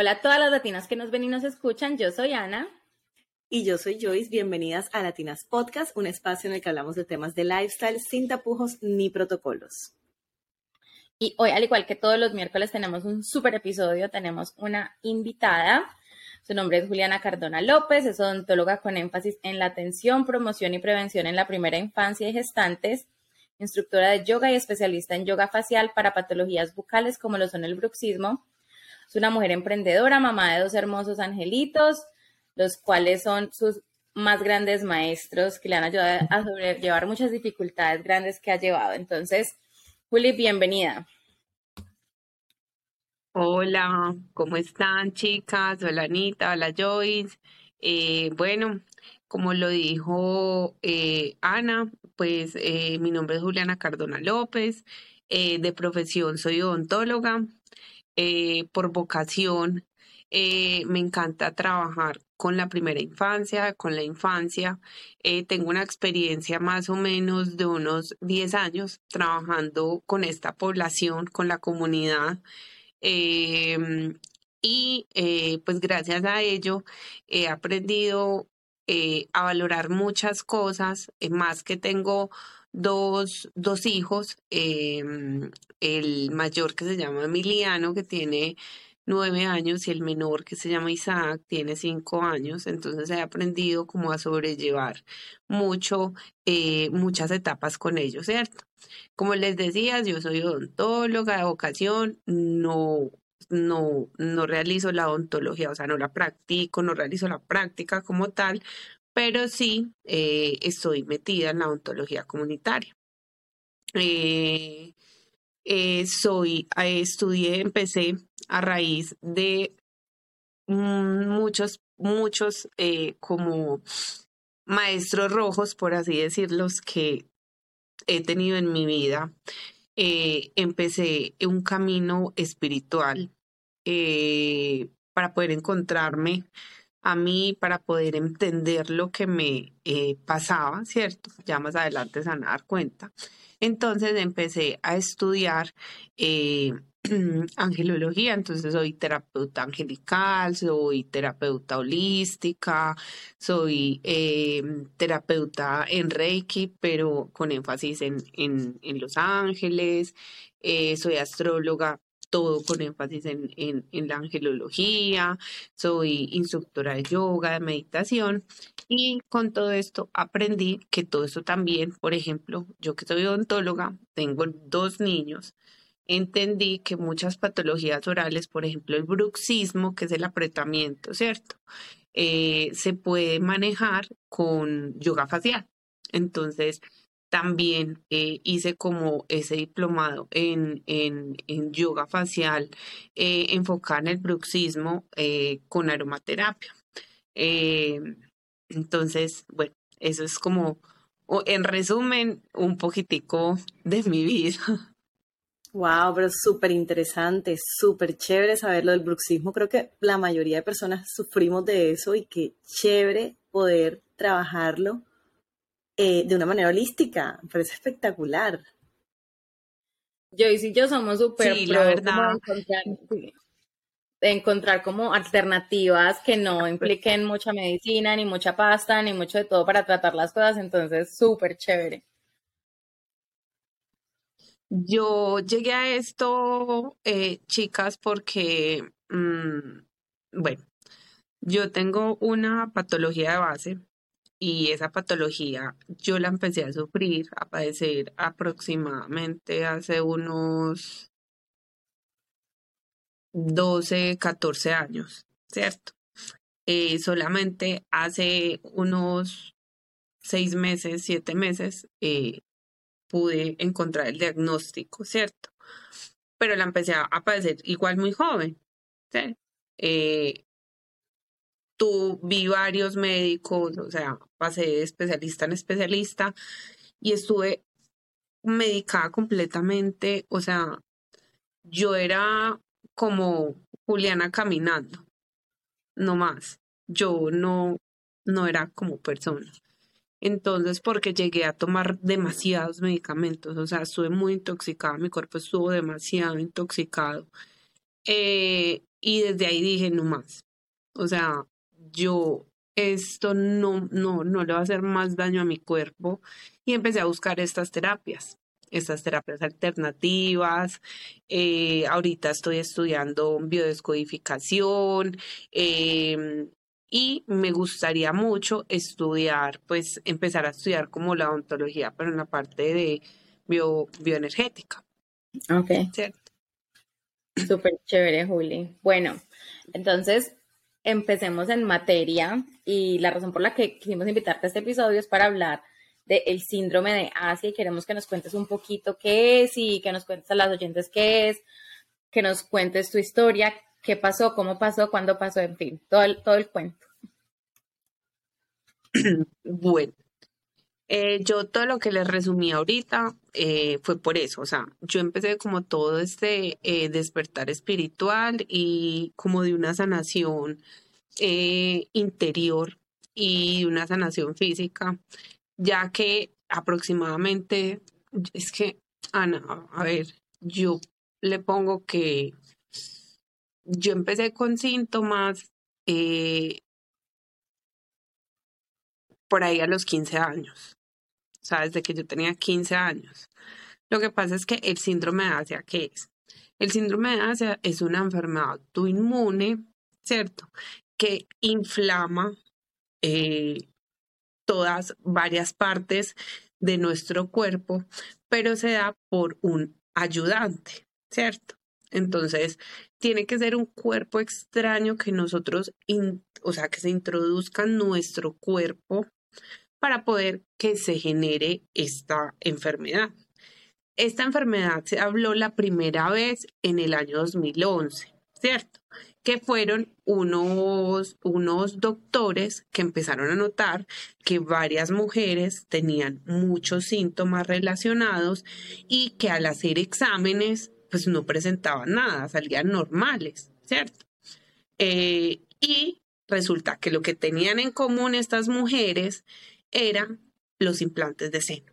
Hola a todas las latinas que nos ven y nos escuchan, yo soy Ana. Y yo soy Joyce, bienvenidas a Latinas Podcast, un espacio en el que hablamos de temas de lifestyle sin tapujos ni protocolos. Y hoy, al igual que todos los miércoles, tenemos un súper episodio, tenemos una invitada. Su nombre es Juliana Cardona López, es odontóloga con énfasis en la atención, promoción y prevención en la primera infancia y gestantes, instructora de yoga y especialista en yoga facial para patologías bucales como lo son el bruxismo. Es una mujer emprendedora, mamá de dos hermosos angelitos, los cuales son sus más grandes maestros que le han ayudado a sobrellevar muchas dificultades grandes que ha llevado. Entonces, Juli, bienvenida. Hola, ¿cómo están chicas? Hola Anita, hola Joyce. Eh, bueno, como lo dijo eh, Ana, pues eh, mi nombre es Juliana Cardona López, de profesión soy odontóloga, por vocación eh, me encanta trabajar con la primera infancia, con la infancia. Eh, tengo una experiencia más o menos de unos 10 años trabajando con esta población, con la comunidad. Em, y eh, pues gracias a ello he aprendido a valorar muchas cosas, más que tengo dos, dos hijos, em, el mayor que se llama Emiliano, que tiene nueve años y el menor que se llama Isaac tiene cinco años, entonces he aprendido como a sobrellevar mucho, eh, muchas etapas con ellos, ¿cierto? Como les decía, yo soy odontóloga de vocación, no, no, no realizo la odontología, o sea, no la practico, no realizo la práctica como tal, pero sí eh, estoy metida en la odontología comunitaria. Eh, soy, estudié, empecé a raíz de muchos, muchos eh, como maestros rojos, por así decirlos, que he tenido en mi vida. Eh, empecé un camino espiritual eh, para poder encontrarme a mí, para poder entender lo que me pasaba, ¿cierto? Ya más adelante se van a dar cuenta. Entonces empecé a estudiar angelología, entonces soy terapeuta angelical, soy terapeuta holística, soy em, terapeuta en Reiki, pero con énfasis en, en, en Los Ángeles, eh, soy astróloga, todo con énfasis en, la angelología, soy instructora de yoga, de meditación y con todo esto aprendí que todo esto también, por ejemplo, yo que soy odontóloga, tengo dos niños, entendí que muchas patologías orales, por ejemplo el bruxismo, que es el apretamiento, ¿cierto? Eh, se puede manejar con yoga facial. Entonces, también eh, hice como ese diplomado en, en, en yoga facial eh, en el bruxismo con aromaterapia. entonces, bueno, eso es como, en resumen, un poquitico de mi vida. Wow, pero súper interesante, súper chévere saber lo del bruxismo. Creo que la mayoría de personas sufrimos de eso y qué chévere poder trabajarlo eh, de una manera holística. Me parece espectacular. Joyce y yo somos súper sí, la verdad. encontrar como alternativas que no impliquen mucha medicina, ni mucha pasta, ni mucho de todo para tratar las cosas. Entonces, súper chévere. Yo llegué a esto, eh, chicas, porque, mm, bueno, yo tengo una patología de base y esa patología yo la empecé a sufrir, a padecer aproximadamente hace unos 12, 14 años, ¿cierto? Eh, solamente hace unos seis meses, siete meses, eh, pude encontrar el diagnóstico, ¿cierto? Pero la empecé a padecer igual muy joven. ¿sí? Eh, tú vi varios médicos, o sea, pasé de especialista en especialista y estuve medicada completamente, o sea, yo era como Juliana caminando, no más. Yo no, no era como persona. Entonces, porque llegué a tomar demasiados medicamentos, o sea, estuve muy intoxicada, mi cuerpo estuvo demasiado intoxicado. Eh, y desde ahí dije, no más. O sea, yo esto no, no, no le va a hacer más daño a mi cuerpo y empecé a buscar estas terapias estas terapias alternativas. Eh, ahorita estoy estudiando biodescodificación em, y me gustaría mucho estudiar, pues empezar a estudiar como la odontología, pero en la parte de bio, bioenergética. Ok. Súper chévere, Juli. Bueno, entonces empecemos en materia y la razón por la que quisimos invitarte a este episodio es para hablar del síndrome de Asia y queremos que nos cuentes un poquito qué es y que nos cuentes a las oyentes qué es, que nos cuentes tu historia, qué pasó, cómo pasó, cuándo pasó, en fin, todo el, todo el cuento. Bueno, eh, yo todo lo que les resumí ahorita eh, fue por eso, o sea, yo empecé como todo este eh, despertar espiritual y como de una sanación interior y una sanación física, ya que aproximadamente, es que, Ana, a ver, yo le pongo que yo empecé con síntomas por ahí a los 15 años o sea, desde que yo tenía 15 años. Lo que pasa es que el síndrome de Asia, ¿qué es? El síndrome de Asia es una enfermedad autoinmune, ¿cierto? Que inflama eh, todas, varias partes de nuestro cuerpo, pero se da por un ayudante, ¿cierto? Entonces, tiene que ser un cuerpo extraño que nosotros, o sea, que se introduzca en nuestro cuerpo para poder que se genere esta enfermedad. Esta enfermedad se habló la primera vez en el año 2011, ¿cierto? Que fueron unos, unos doctores que empezaron a notar que varias mujeres tenían muchos síntomas relacionados y que al hacer exámenes pues no presentaban nada, salían normales, ¿cierto? Eh, y resulta que lo que tenían en común estas mujeres eran los implantes de seno,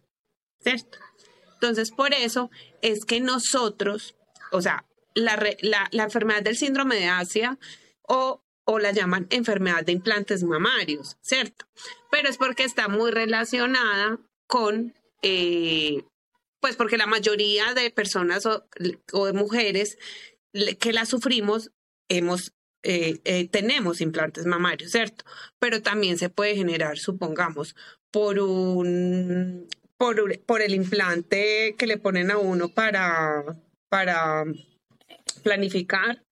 ¿cierto? Entonces, por eso es que nosotros, o sea, la, la, enfermedad del síndrome de Asia o, o la llaman enfermedad de implantes mamarios, ¿cierto? Pero es porque está muy relacionada con, eh, pues porque la mayoría de personas o, o de mujeres que la sufrimos hemos eh, eh, tenemos implantes mamarios, ¿cierto? Pero también se puede generar, supongamos, por un por, el implante que le ponen a uno para, planificar,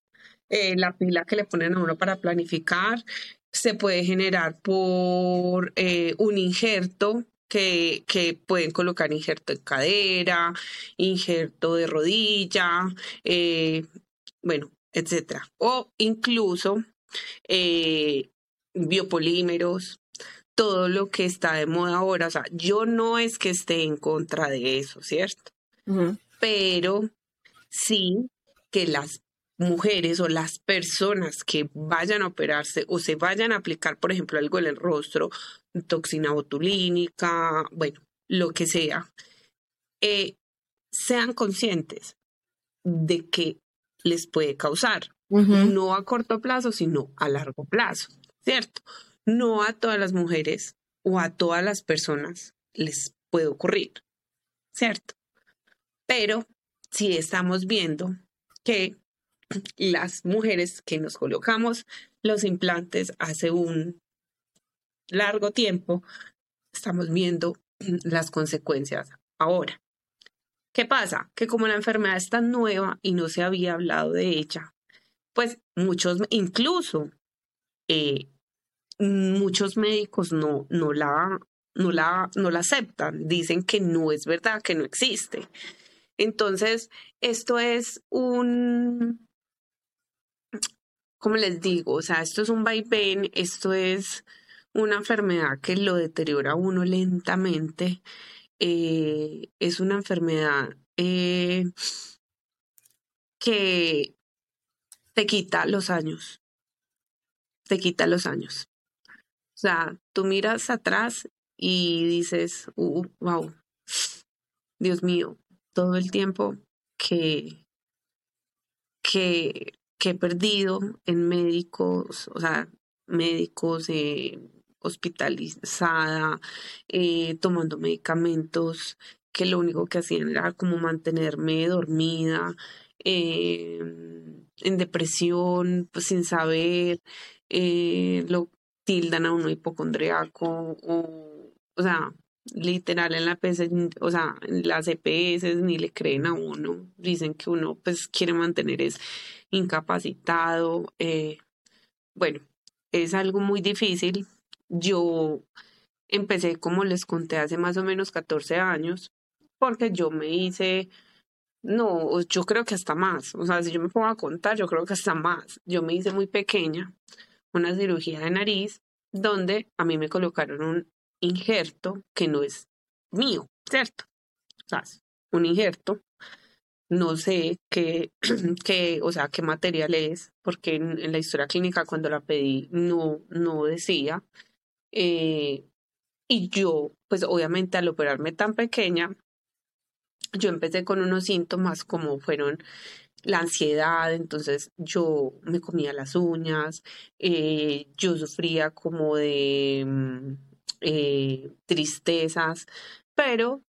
eh, la pila que le ponen a uno para planificar, se puede generar por un injerto que, que, pueden colocar injerto en cadera, injerto de rodilla, bueno, etcétera. O incluso eh, biopolímeros, todo lo que está de moda ahora. O sea, yo no es que esté en contra de eso, ¿cierto? Pero sí que las mujeres o las personas que vayan a operarse o se vayan a aplicar, por ejemplo, algo en el rostro, toxina botulínica, bueno, lo que sea, eh, sean conscientes de que les puede causar, no a corto plazo, sino a largo plazo, ¿cierto? No a todas las mujeres o a todas las personas les puede ocurrir, ¿cierto? Pero si estamos viendo que las mujeres que nos colocamos los implantes hace un largo tiempo, estamos viendo las consecuencias ahora. ¿Qué pasa? Que como la enfermedad es tan nueva y no se había hablado de ella, pues muchos, incluso eh, muchos médicos no, no, la, no, la, no la aceptan, dicen que no es verdad, que no existe. Entonces, esto es un, ¿cómo les digo? O sea, esto es un vaivén, esto es una enfermedad que lo deteriora uno lentamente eh, es una enfermedad eh, que te quita los años, te quita los años. O sea, tú miras atrás y dices, uh, wow, Dios mío, todo el tiempo que, que que he perdido en médicos, o sea, médicos eh, hospitalizada, eh, tomando medicamentos que lo único que hacían era como mantenerme dormida, eh, en depresión, pues sin saber, eh, lo tildan a uno hipocondriaco, o, sea, literal en la PS, o sea, en las EPS ni le creen a uno, dicen que uno pues quiere mantener es incapacitado, bueno, es algo muy difícil. Yo empecé, como les conté, hace más o menos 14 años, porque yo me hice, no, yo creo que hasta más, o sea, si yo me pongo a contar, yo creo que hasta más. Yo me hice muy pequeña una cirugía de nariz donde a mí me colocaron un injerto que no es mío, ¿cierto? O sea, un injerto. No sé qué, qué, o sea, qué material es, porque en, la historia clínica cuando la pedí no, no decía. Eh, y yo, pues obviamente al operarme tan pequeña, yo empecé con unos síntomas como fueron la ansiedad, entonces yo me comía las uñas, eh, yo sufría como de mm, eh, tristezas, pero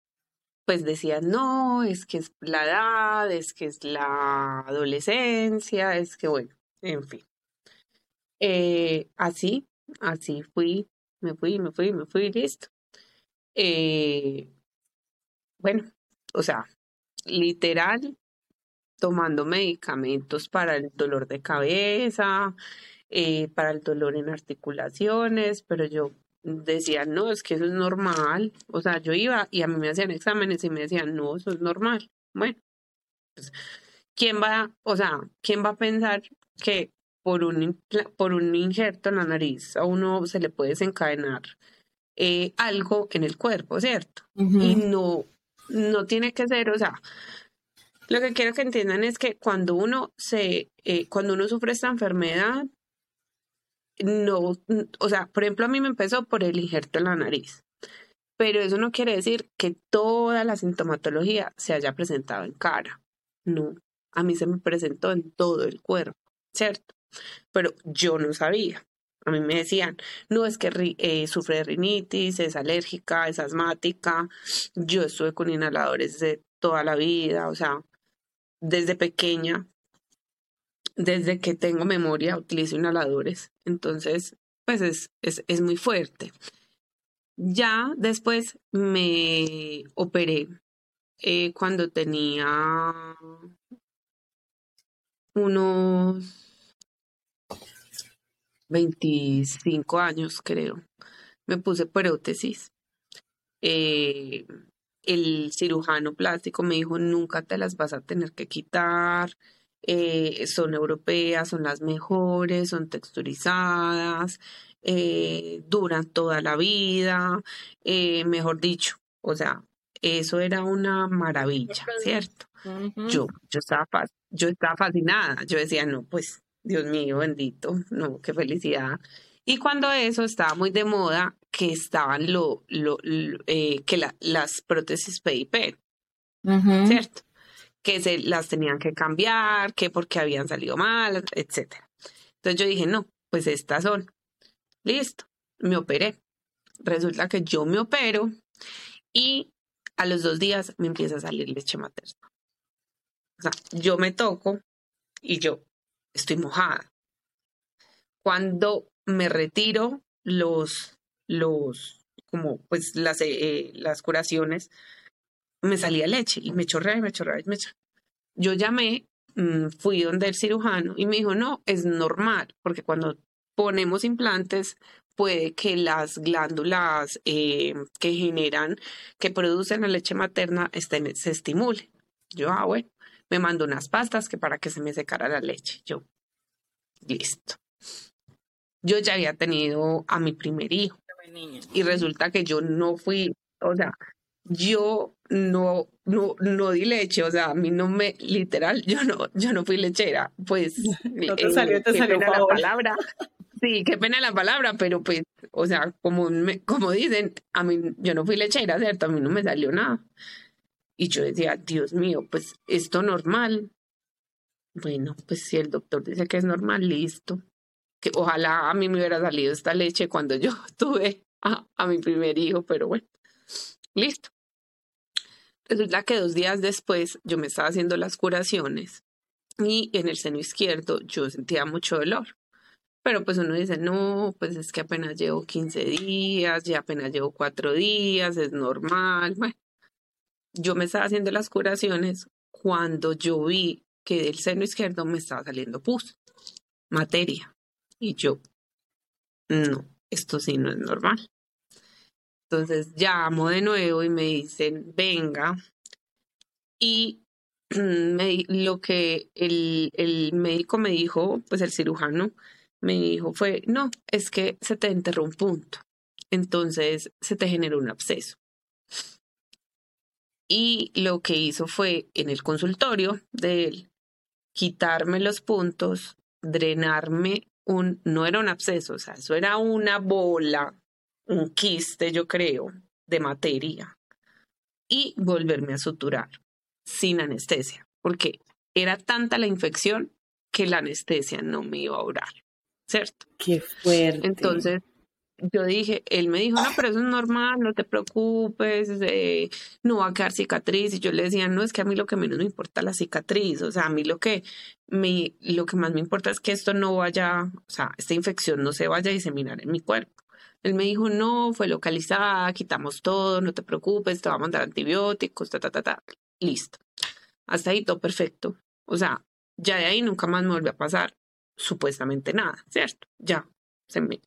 pues decían, no, es que es la edad, es que es la adolescencia, es que bueno, en fin. Así, así fui, me fui, me fui, me fui, listo. Eh, bueno, o sea, literal, tomando medicamentos para el dolor de cabeza, eh, para el dolor en articulaciones, pero yo decía, no, es que eso es normal. O sea, yo iba y a mí me hacían exámenes y me decían, no, eso es normal. Bueno, pues, ¿quién va, o sea, quién va a pensar que por un, por un injerto en la nariz a uno se le puede desencadenar eh, algo en el cuerpo, ¿cierto? Y no, no tiene que ser, o sea, lo que quiero que entiendan es que cuando uno se, eh, cuando uno sufre esta enfermedad, no, o sea, por ejemplo, a mí me empezó por el injerto en la nariz, pero eso no quiere decir que toda la sintomatología se haya presentado en cara. No, a mí se me presentó en todo el cuerpo, ¿cierto? Pero yo no sabía. A mí me decían, no es que eh, sufre de rinitis, es alérgica, es asmática. Yo estuve con inhaladores de toda la vida, o sea, desde pequeña, desde que tengo memoria, utilizo inhaladores. Entonces, pues es, es, es muy fuerte. Ya después me operé eh, cuando tenía unos 25 años, creo. Me puse prótesis. Eh, el cirujano plástico me dijo, nunca te las vas a tener que quitar. Eh, son europeas, son las mejores, son texturizadas, eh, duran toda la vida, mejor dicho, o sea, eso era una maravilla, ¿cierto? Yo, yo, estaba, yo estaba fascinada, yo decía, no, pues Dios mío, bendito, no, qué felicidad. Y cuando eso estaba muy de moda, que estaban lo, lo, eh, que las prótesis PIP, ¿cierto? Que se las tenían que cambiar, que porque habían salido mal, etc. Entonces yo dije, no, pues estas son. Listo, me operé. Resulta que yo me opero y a los dos días me empieza a salir leche materna. O sea, yo me toco y yo, estoy mojada. Cuando me retiro los, los, como pues las, eh, las curaciones, me salía leche y me chorreaba y me chorreaba y me chorreaba. Yo llamé, mm, fui donde el cirujano y me dijo, no, es normal, porque cuando ponemos implantes puede que las glándulas eh, que generan, que producen la leche materna, estén, se estimulen. Yo, ah, bueno me mandó unas pastas que para que se me secara la leche. Yo, listo. Yo ya había tenido a mi primer hijo y resulta que yo no fui, o sea, yo no, no, no di leche, o sea, a mí no me, literal, yo no, yo no fui lechera, pues. No te salió, te salió la palabra. Sí, qué pena la palabra, pero pues, o sea, como, me, como dicen, a mí, yo no fui lechera, ¿cierto? A mí no me salió nada. Y yo decía, Dios mío, pues esto normal. bueno, pues si el doctor dice que es normal, listo. Que ojalá a mí me hubiera salido esta leche cuando yo tuve a, a mi primer hijo, pero bueno, listo. Resulta que dos días después yo me estaba haciendo las curaciones y en el seno izquierdo yo sentía mucho dolor. Pero pues uno dice, no, pues es que apenas llevo 15 días, ya apenas llevo cuatro días, es normal. Bueno, yo me estaba haciendo las curaciones cuando yo vi que del seno izquierdo me estaba saliendo pus, materia. Y yo, no, esto sí no es normal. Entonces llamo de nuevo y me dicen, venga. Y me, lo que el, el médico me dijo, pues el cirujano me dijo fue, no, es que se te enterró un punto. Entonces se te generó un absceso. Y lo que hizo fue en el consultorio de él quitarme los puntos, drenarme un, no era un absceso, o sea, eso era una bola, un quiste, yo creo, de materia, y volverme a suturar sin anestesia, porque era tanta la infección que la anestesia no me iba a orar, ¿cierto? Qué fuerte. Entonces, yo dije, él me dijo, no, pero eso es normal, no te preocupes, no va a quedar cicatriz. Y yo le decía, no, es que a mí lo que menos me importa la cicatriz, o sea, a mí lo que, me, lo que más me importa es que esto no vaya, o sea, esta infección no se vaya a diseminar en mi cuerpo. Él me dijo, no, fue localizada, quitamos todo, no te preocupes, te vamos a dar antibióticos, ta, ta, ta, ta, listo. Hasta ahí todo perfecto. O sea, ya de ahí nunca más me volvió a pasar supuestamente nada, ¿cierto? Ya, se me,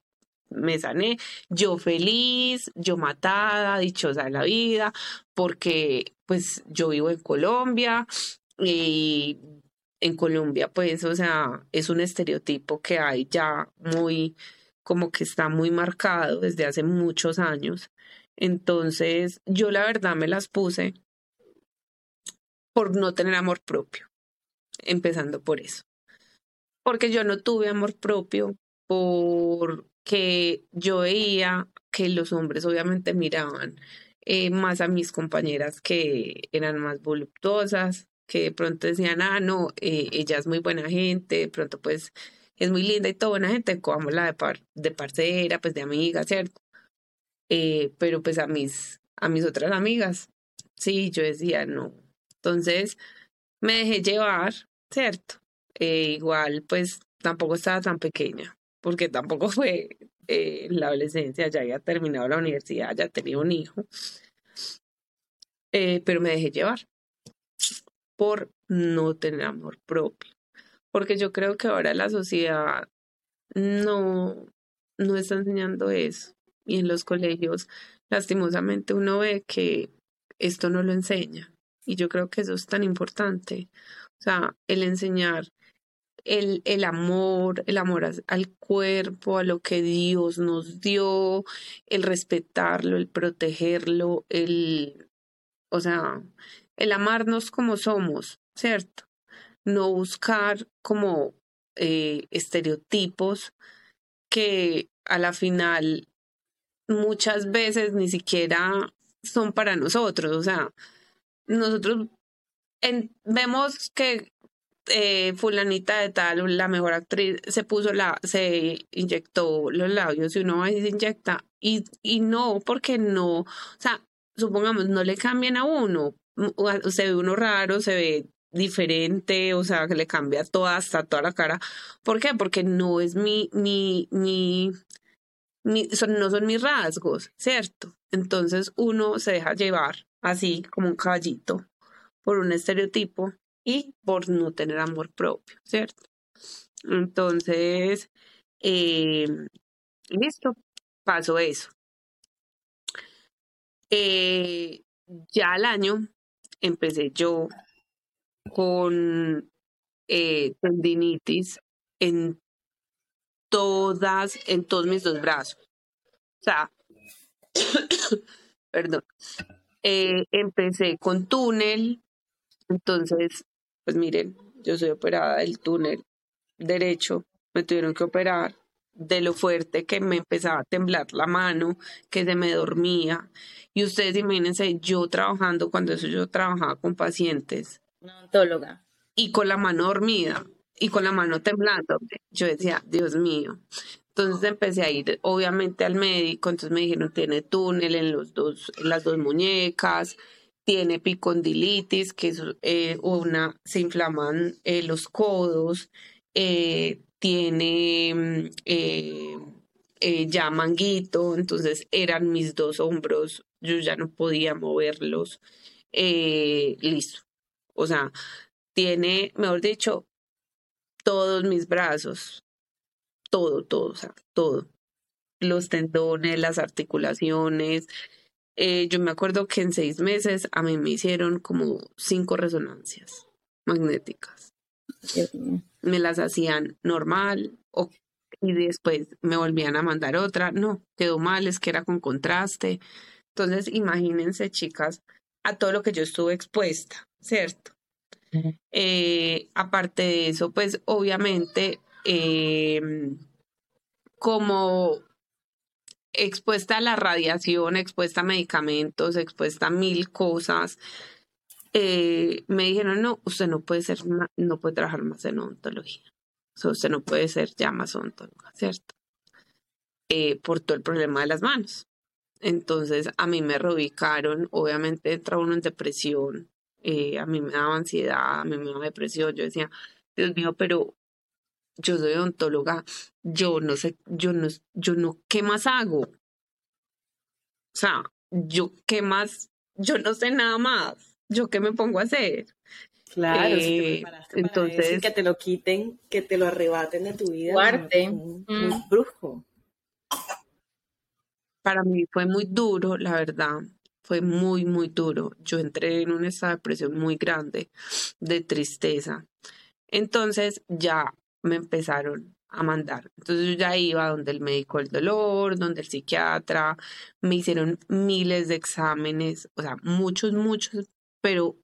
me sané, yo feliz, yo matada, dichosa de la vida, porque pues yo vivo en Colombia y en Colombia pues, o sea, es un estereotipo que hay ya muy, como que está muy marcado desde hace muchos años. Entonces, yo la verdad me las puse por no tener amor propio, empezando por eso. Porque yo no tuve amor propio por que yo veía que los hombres obviamente miraban eh, más a mis compañeras que eran más voluptuosas, que de pronto decían, ah, no, eh, ella es muy buena gente, de pronto pues es muy linda y toda buena gente, la de, par de parcera, pues de amiga, ¿cierto? Eh, pero pues a mis, a mis otras amigas, sí, yo decía, no. Entonces me dejé llevar, ¿cierto? igual pues tampoco estaba tan pequeña porque tampoco fue eh, la adolescencia, ya había terminado la universidad, ya tenía un hijo, eh, pero me dejé llevar por no tener amor propio, porque yo creo que ahora la sociedad no, no está enseñando eso. Y en los colegios lastimosamente uno ve que esto no lo enseña. Y yo creo que eso es tan importante, o sea, el enseñar el, el amor, el amor al cuerpo, a lo que Dios nos dio, el respetarlo, el protegerlo, el, o sea, el amarnos como somos, ¿cierto? No buscar como eh, estereotipos que a la final muchas veces ni siquiera son para nosotros, o sea, nosotros vemos que eh, fulanita de tal, la mejor actriz, se puso la, se inyectó los labios y uno va y se inyecta y, y no, porque no, o sea, supongamos, no le cambian a uno, se ve uno raro, se ve diferente, o sea, que le cambia toda, hasta toda la cara. ¿Por qué? Porque no es mi, mi, mi, mi son, no son mis rasgos, ¿cierto? Entonces uno se deja llevar así como un caballito por un estereotipo y por no tener amor propio, ¿cierto? Entonces, eh, listo, pasó eso. Eh, ya al año empecé yo con eh, tendinitis en todas, en todos mis dos brazos. O sea, perdón. empecé con túnel, entonces pues miren, yo soy operada del túnel derecho, me tuvieron que operar de lo fuerte que me empezaba a temblar la mano, que se me dormía. Y ustedes imagínense, yo trabajando, cuando eso yo trabajaba con pacientes. Una odontóloga. y con la mano dormida y con la mano temblando. Yo decía, Dios mío. Entonces empecé a ir, obviamente, al médico. Entonces me dijeron, tiene túnel en, los dos, en las dos muñecas, tiene picondilitis, que es eh, una, se inflaman eh, los codos, eh, tiene mm, ya manguito. Entonces eran mis dos hombros, yo ya no podía moverlos. listo. O sea, tiene, mejor dicho, todos mis brazos, todo, todo, o sea, todo. Los tendones, las articulaciones. Eh, yo me acuerdo que en seis meses a mí me hicieron como cinco resonancias magnéticas. Me las hacían normal o, y después me volvían a mandar otra. No, quedó mal, es que era con contraste. Entonces, imagínense, chicas, a todo lo que yo estuve expuesta, ¿cierto? Eh, aparte de eso, pues obviamente em, como expuesta a la radiación, expuesta a medicamentos, expuesta a mil cosas, eh, me dijeron, no, usted no puede ser, no puede trabajar más en odontología. usted no puede ser ya más odontóloga, ¿cierto? Eh, por todo el problema de las manos. Entonces a mí me reubicaron, obviamente entra uno en depresión, eh, a mí me daba ansiedad, a mí me daba depresión, yo decía, Dios mío, pero yo soy odontóloga, yo no sé, yo no, yo no, ¿qué más hago? O sea, yo, ¿qué más? Yo no sé nada más. ¿Yo qué me pongo a hacer? Claro, eh, entonces que te lo quiten, que te lo arrebaten de tu vida. Fuerte. Mm. brujo. Para mí fue muy duro, la verdad fue muy, muy duro. Yo entré en un estado de presión muy grande, de tristeza. Entonces ya me empezaron a mandar. Entonces yo ya iba donde el médico del dolor, donde el psiquiatra, me hicieron miles de exámenes, o sea, muchos, muchos, pero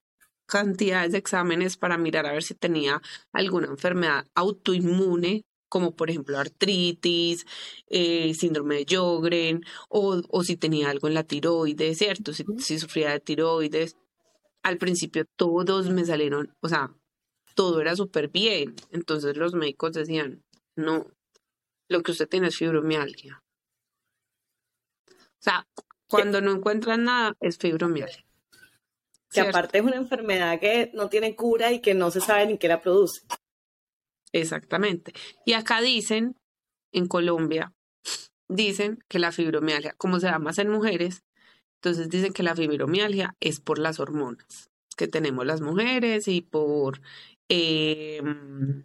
cantidades de exámenes para mirar a ver si tenía alguna enfermedad autoinmune como por ejemplo artritis, eh, síndrome de Jogren, o, o, si tenía algo en la tiroides, ¿cierto? Si, si sufría de tiroides. Al principio todos me salieron, o sea, todo era súper bien. Entonces los médicos decían, no, lo que usted tiene es fibromialgia. O sea, cuando no encuentran nada es fibromialgia. Que aparte es una enfermedad que no tiene cura y que no se sabe ni qué la produce. Exactamente. Y acá dicen, en Colombia, dicen que la fibromialgia, como se da más en mujeres, entonces dicen que la fibromialgia es por las hormonas que tenemos las mujeres y por em,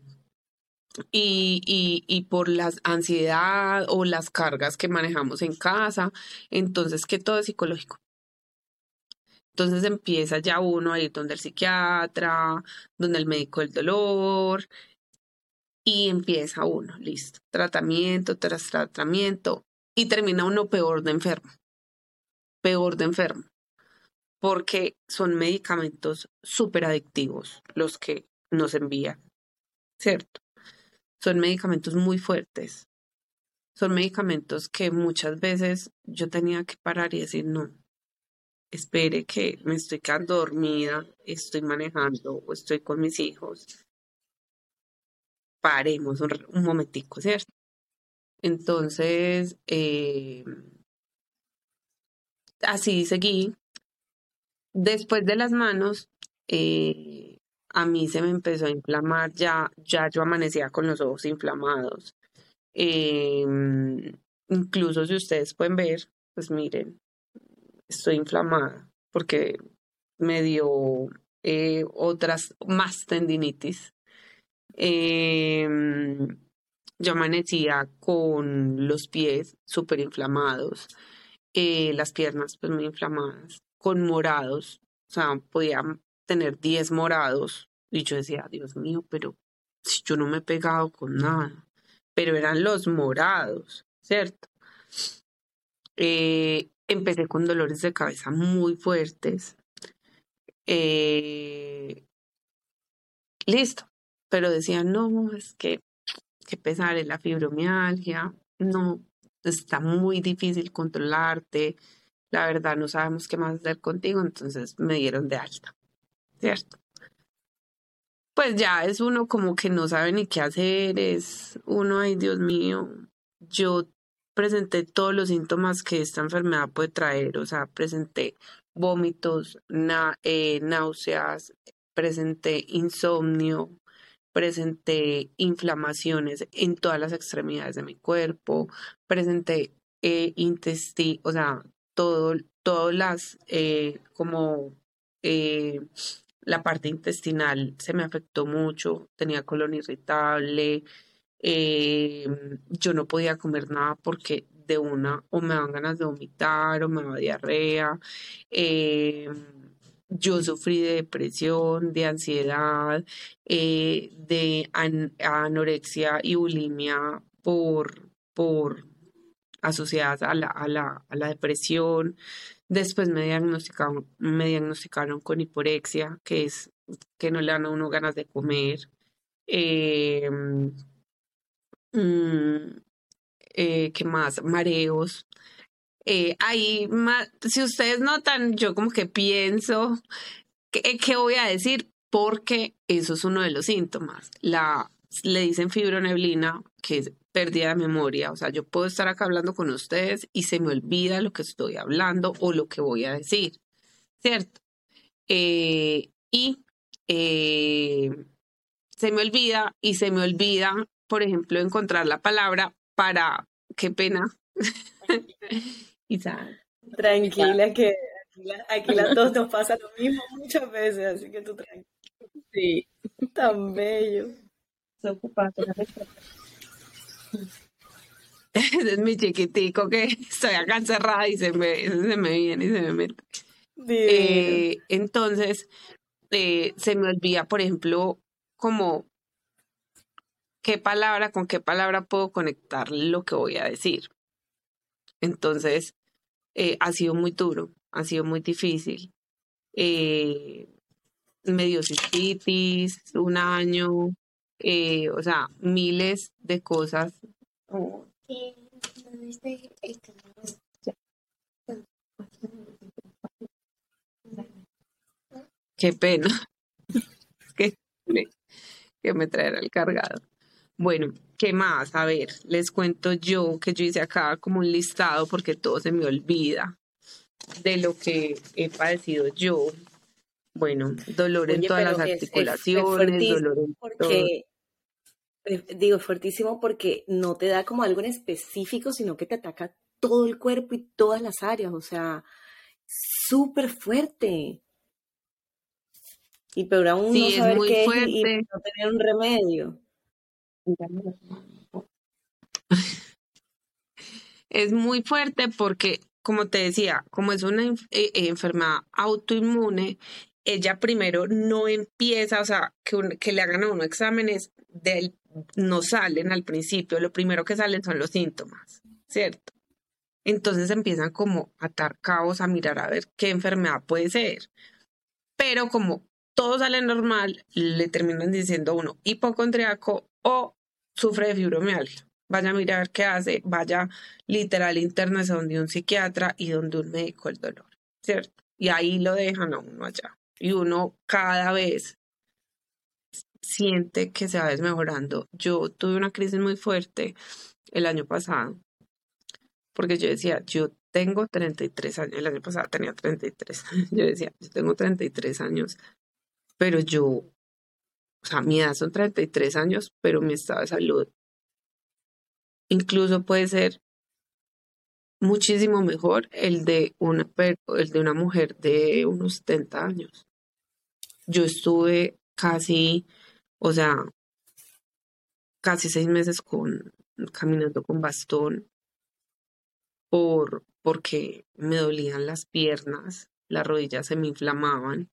y, y, y, por la ansiedad o las cargas que manejamos en casa, entonces que todo es psicológico. Entonces empieza ya uno a ir donde el psiquiatra, donde el médico del dolor, y empieza uno, listo, tratamiento tras tratamiento y termina uno peor de enfermo, peor de enfermo, porque son medicamentos súper adictivos los que nos envían, ¿cierto? Son medicamentos muy fuertes, son medicamentos que muchas veces yo tenía que parar y decir, no, espere que me estoy quedando dormida, estoy manejando o estoy con mis hijos paremos un, momentico, ¿cierto? Entonces, eh, así seguí. Después de las manos, eh, a mí se me empezó a inflamar, ya, ya yo amanecía con los ojos inflamados. Em, incluso si ustedes pueden ver, pues miren, estoy inflamada porque me dio eh, otras más tendinitis Em, yo amanecía con los pies súper inflamados, eh, las piernas pues muy inflamadas, con morados, o sea, podía tener 10 morados. Y yo decía, Dios mío, pero si yo no me he pegado con nada, pero eran los morados, ¿cierto? Eh, empecé con dolores de cabeza muy fuertes. Eh, listo pero decían, no, es que, que pesar es la fibromialgia, no, está muy difícil controlarte, la verdad no sabemos qué más hacer contigo, entonces me dieron de alta, ¿cierto? Pues ya es uno como que no sabe ni qué hacer, es uno, ay Dios mío, yo presenté todos los síntomas que esta enfermedad puede traer, o sea, presenté vómitos, eh, náuseas, presenté insomnio, presenté inflamaciones en todas las extremidades de mi cuerpo, presenté eh, intestino, o sea, todo, todas las, eh, como eh, la parte intestinal se me afectó mucho, tenía colon irritable, yo no podía comer nada porque de una o me dan ganas de vomitar o me da diarrea. yo sufrí de depresión, de ansiedad, de anorexia y bulimia por, por asociadas a la, a la, a la depresión. Después me diagnosticaron, me diagnosticaron con hiporexia, que es que no le dan a uno ganas de comer. Eh, mm, eh, ¿Qué más? Mareos. Eh, ahí, si ustedes notan, yo como que pienso, ¿qué, ¿qué voy a decir? Porque eso es uno de los síntomas. La, le dicen fibroneblina, que es pérdida de memoria. O sea, yo puedo estar acá hablando con ustedes y se me olvida lo que estoy hablando o lo que voy a decir, ¿cierto? Eh, y eh, se me olvida y se me olvida, por ejemplo, encontrar la palabra para, qué pena. Tranquila, que aquí, a todos nos pasa lo mismo muchas veces, así que tú tranquila. Sí, tan bello. Se ocupa, Ese es mi chiquitico que estoy acá encerrada y se me, se me viene y se me mete. Eh, entonces, eh, se me olvida, por ejemplo, como qué palabra, con qué palabra puedo conectar lo que voy a decir. Entonces, eh, ha sido muy duro, ha sido muy difícil. Me dio cistitis un año, eh, o sea, miles de cosas. Qué pena. que, que me traerá el cargado. Bueno, ¿qué más? A ver, les cuento yo que yo hice acá como un listado porque todo se me olvida de lo que he padecido yo. Bueno, dolor en todas las articulaciones, dolor en porque, eh, Digo, fuertísimo porque no te da como algo en específico, sino que te ataca todo el cuerpo y todas las áreas, o sea, súper fuerte. Y pero aún no saber qué es y no tener un remedio. Es muy fuerte porque, como te decía, como es una eh, enfermedad autoinmune, ella primero no empieza, o sea, que, que le hagan a uno exámenes, del, no salen al principio, lo primero que salen son los síntomas, ¿cierto? Entonces empiezan como a atar cabos, a mirar a ver qué enfermedad puede ser. Pero como todo sale normal, le terminan diciendo uno hipocondriaco o sufre de fibromialgia. Vaya a mirar qué hace, vaya literal interno es donde un psiquiatra y donde un médico el dolor, ¿cierto? Y ahí lo dejan a uno allá y uno cada vez siente que se va desmejorando. Yo tuve una crisis muy fuerte el año pasado, porque yo decía, yo tengo 33 años, el año pasado tenía 33, yo decía, yo tengo 33 años, pero yo, o sea, mi edad son 33 años, pero mi estado de salud incluso puede ser muchísimo mejor el de una, el de una mujer de unos 70 años yo estuve casi, o sea, casi seis meses con, caminando con bastón por, porque me dolían las piernas, las rodillas se me inflamaban.